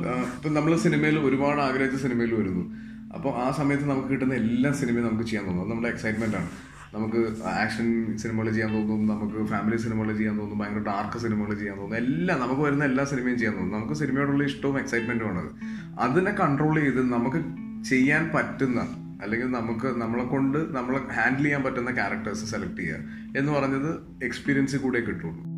ഇപ്പം നമ്മൾ സിനിമയിൽ ഒരുപാട് ആഗ്രഹിച്ച സിനിമയിൽ വരുന്നു. അപ്പോൾ ആ സമയത്ത് നമുക്ക് കിട്ടുന്ന എല്ലാ സിനിമയും നമുക്ക് ചെയ്യാൻ തോന്നും. അത് നമ്മുടെ എക്സൈറ്റ്മെന്റ് ആണ്. നമുക്ക് ആക്ഷൻ സിനിമകൾ ചെയ്യാൻ തോന്നും നമുക്ക് ഫാമിലി സിനിമകൾ ചെയ്യാൻ തോന്നും ഭയങ്കര ഡാർക്ക് സിനിമകൾ ചെയ്യാൻ തോന്നും. എല്ലാം നമുക്ക് വരുന്ന എല്ലാ സിനിമയും ചെയ്യാൻ തോന്നും. നമുക്ക് സിനിമയോടുള്ള ഇഷ്ടവും എക്സൈറ്റ്മെന്റും ആണത് അതിനെ കൺട്രോൾ ചെയ്ത് നമുക്ക് ചെയ്യാൻ പറ്റുന്ന അല്ലെങ്കിൽ നമുക്ക് നമ്മളെ കൊണ്ട് നമ്മളെ ഹാൻഡിൽ ചെയ്യാൻ പറ്റുന്ന ക്യാരക്ടേഴ്സ് സെലക്ട് ചെയ്യുക എന്ന് പറഞ്ഞത് എക്സ്പീരിയൻസിൽ കൂടെ കിട്ടുള്ളൂ.